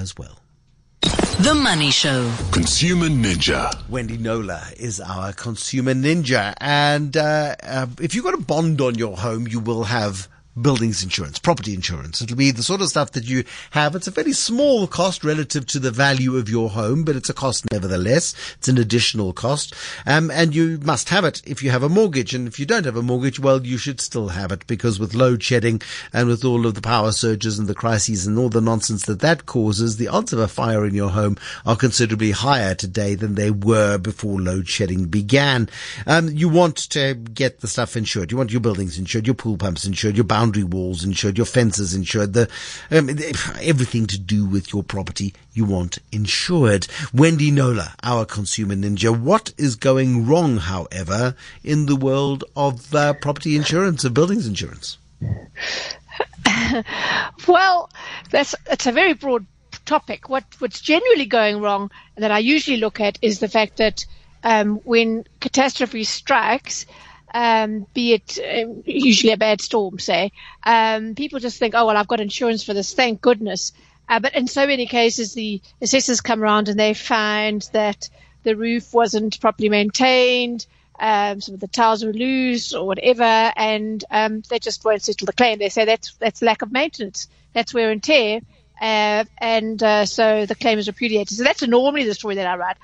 as well. The Money Show. Consumer Ninja. Wendy Knowler is our consumer ninja. And uh, uh, if you've got a bond on your home, you will have buildings insurance, property insurance. It'll be the sort of stuff that you have. It's a very small cost relative to the value of your home, but it's a cost nevertheless. It's an additional cost. Um, and you must have it if you have a mortgage. And if you don't have a mortgage, well, you should still have it because with load shedding and with all of the power surges and the crises and all the nonsense that that causes, the odds of a fire in your home are considerably higher today than they were before load shedding began. Um, you want to get the stuff insured. You want your buildings insured, your pool pumps insured, your boundary walls insured, your fences insured, the um, everything to do with your property you want insured. Wendy Knowler, our consumer ninja. What is going wrong, however, in the world of uh, property insurance, of buildings insurance? well, that's it's a very broad topic. What what's generally going wrong that I usually look at is the fact that um, when catastrophe strikes, um, be it um, usually a bad storm, say, um, people just think, oh, well, I've got insurance for this, thank goodness. Uh, but in so many cases, the assessors come around and they find that the roof wasn't properly maintained, um, some of the tiles were loose or whatever, and um, they just won't settle the claim. They say that's that's lack of maintenance, that's wear and tear, uh, and uh, so the claim is repudiated. So that's normally the story that I write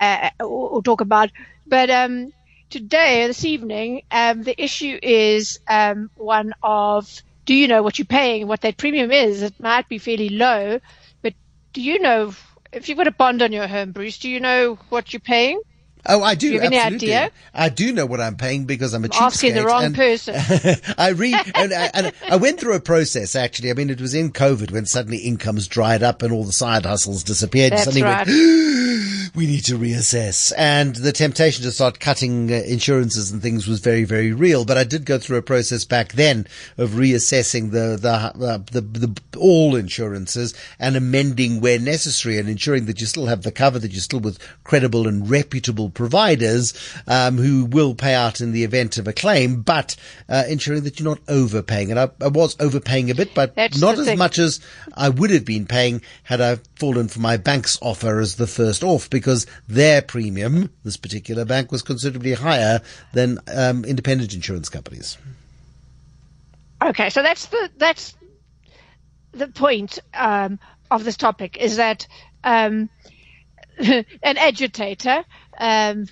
uh, or, or, talk about. But um, today, this evening, um, the issue is um, one of do you know what you're paying, what that premium is? It might be fairly low, but do you know if you've got a bond on your home, Bruce? Do you know what you're paying? Oh, I do. do you have absolutely. any idea? I do know what I'm paying because I'm a I'm asking the wrong and person. I read, and, I, and I went through a process actually. I mean, it was in COVID when suddenly incomes dried up and all the side hustles disappeared. That's suddenly right. went, we need to reassess. And the temptation to start cutting uh, insurances and things was very, very real. But I did go through a process back then of reassessing the, the, uh, the, the, the all insurances and amending where necessary and ensuring that you still have the cover, that you're still with credible and reputable providers um, who will pay out in the event of a claim, but uh, ensuring that you're not overpaying. And I, I was overpaying a bit, but That's not as thing. much as I would have been paying had I fallen for my bank's offer as the first off, because their premium, this particular bank, was considerably higher than um, independent insurance companies. Okay, so that's the that's the point um, of this topic is that um, an agitator, um,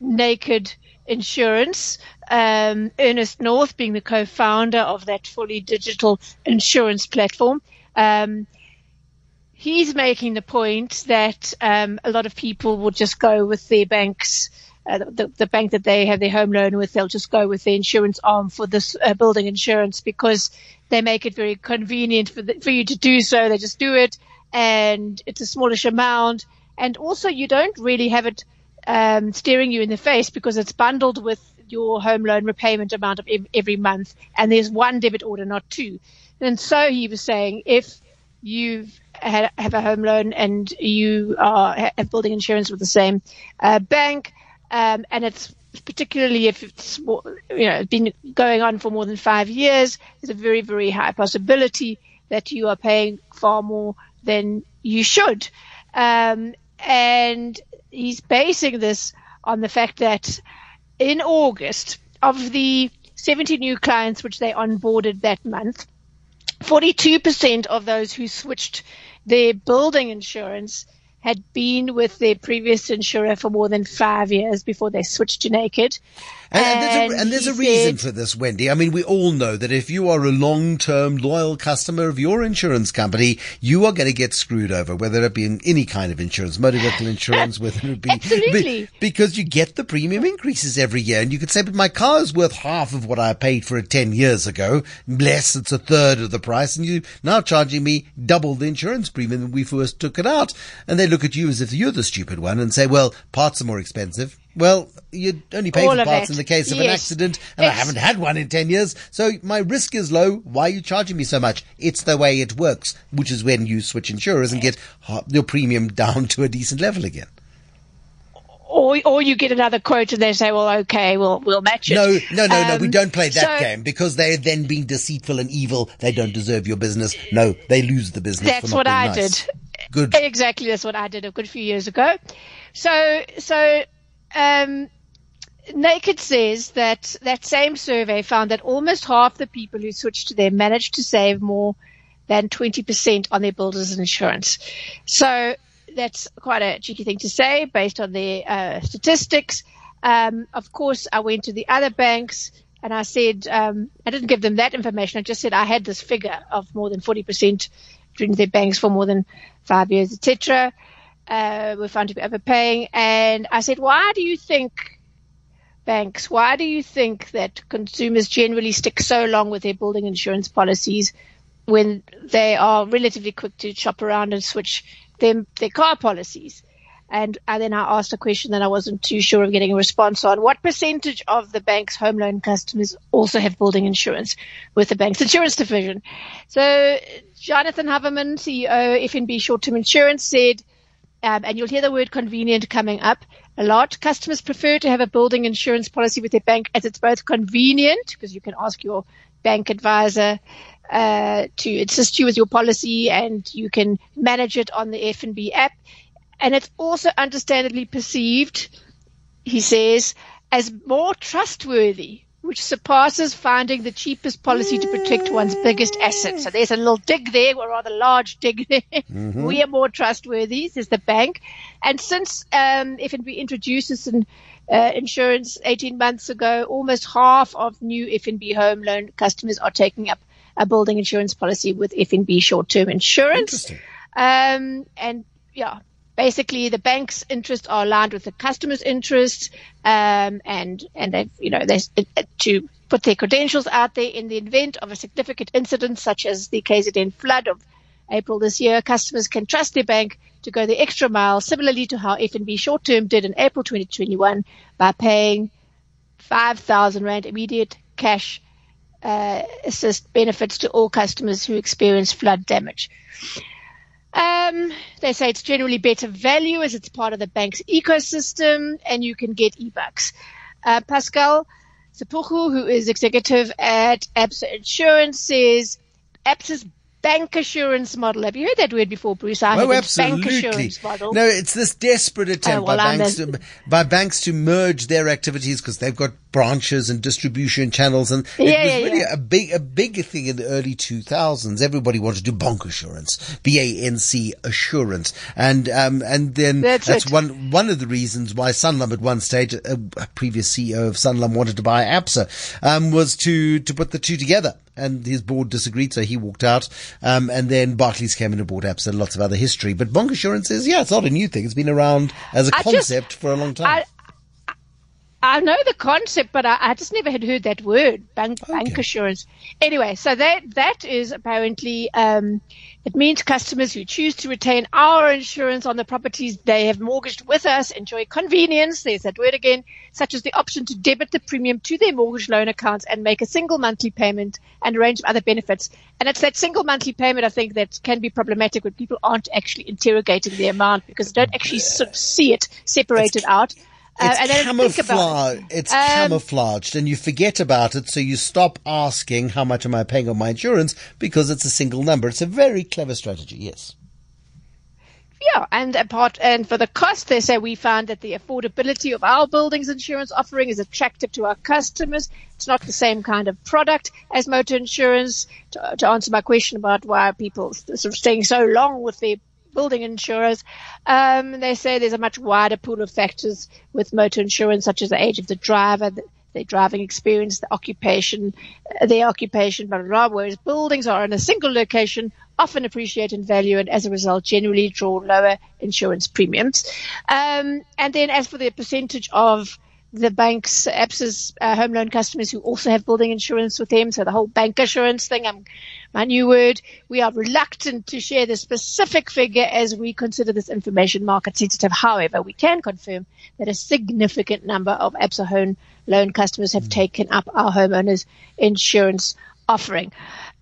Naked Insurance, um, Ernest North being the co-founder of that fully digital insurance platform. Um, he's making the point that um, a lot of people will just go with their banks, uh, the, the bank that they have their home loan with, they'll just go with the insurance arm for this uh, building insurance because they make it very convenient for, the, for you to do so. They just do it and it's a smallish amount. And also you don't really have it um, staring you in the face because it's bundled with your home loan repayment amount of ev- every month and there's one debit order, not two. And so he was saying if you have a home loan and you are have building insurance with the same uh, bank, um, and it's particularly if it's you know been going on for more than five years, there's a very very high possibility that you are paying far more than you should. Um, and he's basing this on the fact that in August of the 70 new clients which they onboarded that month, 42% of those who switched their building insurance had been with their previous insurer for more than five years before they switched to Naked. And, and there's a, And and there's a reason said- for this, Wendy. I mean, we all know that if you are a long-term loyal customer of your insurance company, you are going to get screwed over, whether it be in any kind of insurance, motor vehicle insurance, whether it be Absolutely. because you get the premium increases every year, and you could say, "But my car is worth half of what I paid for it ten years ago. Less, it's a third of the price, and you're now charging me double the insurance premium when we first took it out." And they look at you as if you're the stupid one and say, "Well, parts are more expensive." Well, you only pay All for parts it. in the case of an accident, and I haven't had one in 10 years, so my risk is low. Why are you charging me so much? It's the way it works, which is when you switch insurers and get your premium down to a decent level again. or or you get another quote and they say, well, okay, we'll we'll match it. No, no, no, no, we Um, don't play that so game because they're then being deceitful and evil. They don't deserve your business. No, they lose the business That's what I nice. did. Good. Exactly, that's what I did a good few years ago. So, so um, Naked says that that same survey found that almost half the people who switched to them managed to save more than 20% on their builder's insurance. So that's quite a cheeky thing to say based on their uh, statistics. Um, of course, I went to the other banks and I said, um, I didn't give them that information. I just said I had this figure of more than 40% during their banks for more than five years, etc. Uh, were found to be overpaying. And I said, why do you think banks, why do you think that consumers generally stick so long with their building insurance policies when they are relatively quick to shop around and switch their car policies? And, and then I asked a question that I wasn't too sure of getting a response on. What percentage of the bank's home loan customers also have building insurance with the bank's insurance division? So Jonathan Haverman, CEO of FNB Short-Term Insurance said, um, and you'll hear the word convenient coming up a lot. Customers prefer to have a building insurance policy with their bank as it's both convenient because you can ask your bank advisor uh, to assist you with your policy and you can manage it on the FNB app. And it's also understandably perceived, he says, as more trustworthy which surpasses finding the cheapest policy to protect one's biggest asset. So there's a little dig there, or rather large dig there. Mm-hmm. We are more trustworthy, says the bank. And since um, FNB introduces an uh, insurance 18 months ago, almost half of new FNB home loan customers are taking up a building insurance policy with FNB short-term insurance. Um, and yeah, basically the bank's interests are aligned with the customer's interests, um, and and they you know they to put their credentials out there in the event of a significant incident such as the KZN flood of April this year. Customers can trust their bank to go the extra mile, similarly to how FNB short term did in April 2021 by paying 5,000 rand immediate cash uh, assist benefits to all customers who experience flood damage. Um, they say it's generally better value as it's part of the bank's ecosystem and you can get e-bucks. Uh, Pascal Sepuku, who is executive at ABSA Insurance, says ABSA's bancassurance model. Have you heard that word before, Bruce? I oh, absolutely. No, it's this desperate attempt oh, well, by banks to by banks to merge their activities because they've got branches and distribution channels, and it yeah, was yeah, really yeah. a big a big thing in the early 2000s. Everybody wanted to do bancassurance, B A N C assurance, and um and then that's, that's one one of the reasons why Sanlam at one stage, a, a previous CEO of Sanlam wanted to buy ABSA, um, was to to put the two together and his board disagreed, so he walked out. Um, and then Barclays came in and bought Absa and lots of other history. But bancassurance is, yeah, it's not a new thing. It's been around as a I concept just, for a long time. I, know the concept, but I, I, just never had heard that word, bank, okay. bancassurance. Anyway, so that that is apparently um, it means customers who choose to retain our insurance on the properties they have mortgaged with us enjoy convenience. There's that word again, such as the option to debit the premium to their mortgage loan accounts and make a single monthly payment and a range of other benefits. And it's that single monthly payment I think that can be problematic when people aren't actually interrogating the amount because they don't actually sort of see it separated out. It's uh, camouflage. It. It's um, camouflaged, and you forget about it, so you stop asking how much am I paying on my insurance because it's a single number. It's a very clever strategy. Yes. Yeah, and apart and for the cost, they say we found that the affordability of our buildings insurance offering is attractive to our customers. It's not the same kind of product as motor insurance. To, to answer my question about why people sort of staying so long with their building insurers. Um, they say there's a much wider pool of factors with motor insurance, such as the age of the driver, the, their driving experience, the occupation, uh, their occupation, blah, blah, blah, whereas buildings are in a single location, often appreciate in value and as a result generally draw lower insurance premiums. Um, and then as for the percentage of the bank's ABSA's uh, home loan customers who also have building insurance with them. So the whole bancassurance thing, um, my new word. We are reluctant to share the specific figure as we consider this information market sensitive. However, we can confirm that a significant number of ABSA home loan customers have taken up our homeowners insurance offering.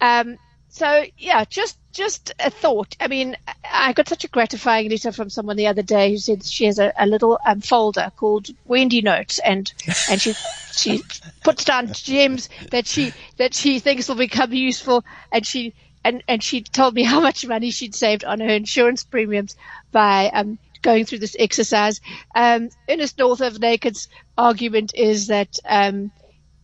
Um, so yeah, just just a thought. I mean, I got such a gratifying letter from someone the other day who said she has a, a little um, folder called Wendy Notes, and and she she puts down gems that she that she thinks will become useful, and she and and she told me how much money she'd saved on her insurance premiums by um, going through this exercise. Um, Ernest North of Naked's argument is that um,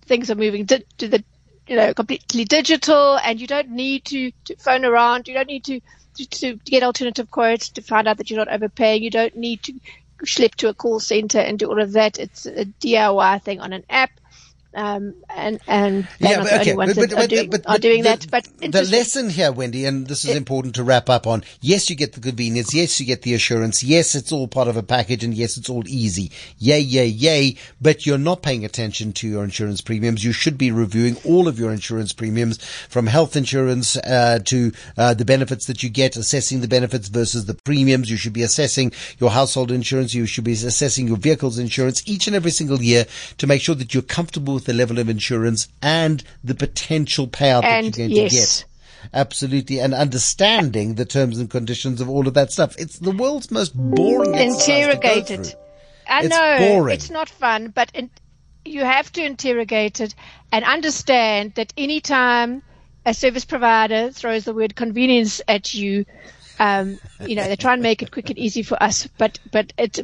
things are moving to, to the you know completely digital, and you don't need to, to phone around. You don't need to, to to get alternative quotes to find out that you're not overpaying. You don't need to schlep to a call center and do all of that. It's a DIY thing on an app. Um, and and Yeah, but, okay. but, that are doing, but- are doing the, that. But the lesson here, Wendy, and this is important to wrap up on. Yes, you get the convenience. Yes, you get the assurance. Yes, it's all part of a package, and yes, it's all easy. Yay, yay, yay! But you're not paying attention to your insurance premiums. You should be reviewing all of your insurance premiums, from health insurance uh, to uh, the benefits that you get, assessing the benefits versus the premiums. You should be assessing your household insurance. You should be assessing your vehicle's insurance each and every single year to make sure that you're comfortable with the level of insurance and the potential payout that you're going yes. to get. Absolutely. And understanding the terms and conditions of all of that stuff. It's the world's most boring exercise to go interrogated. I It's know boring. it's not fun, but in, you have to interrogate it and understand that any time a service provider throws the word convenience at you, um, you know they try and make it quick and easy for us, but but it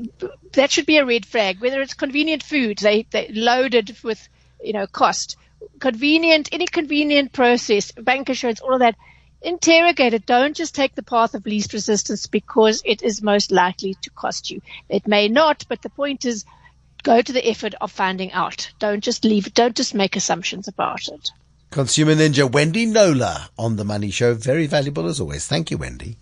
that should be a red flag. Whether it's convenient food, they they loaded with you know cost, convenient any convenient process, bancassurance, all of that interrogate it. Don't just take the path of least resistance because it is most likely to cost you. It may not, but the point is go to the effort of finding out. Don't just leave, don't just make assumptions about it. Consumer Ninja Wendy Knowler on the Money Show. Very valuable as always. Thank you, Wendy.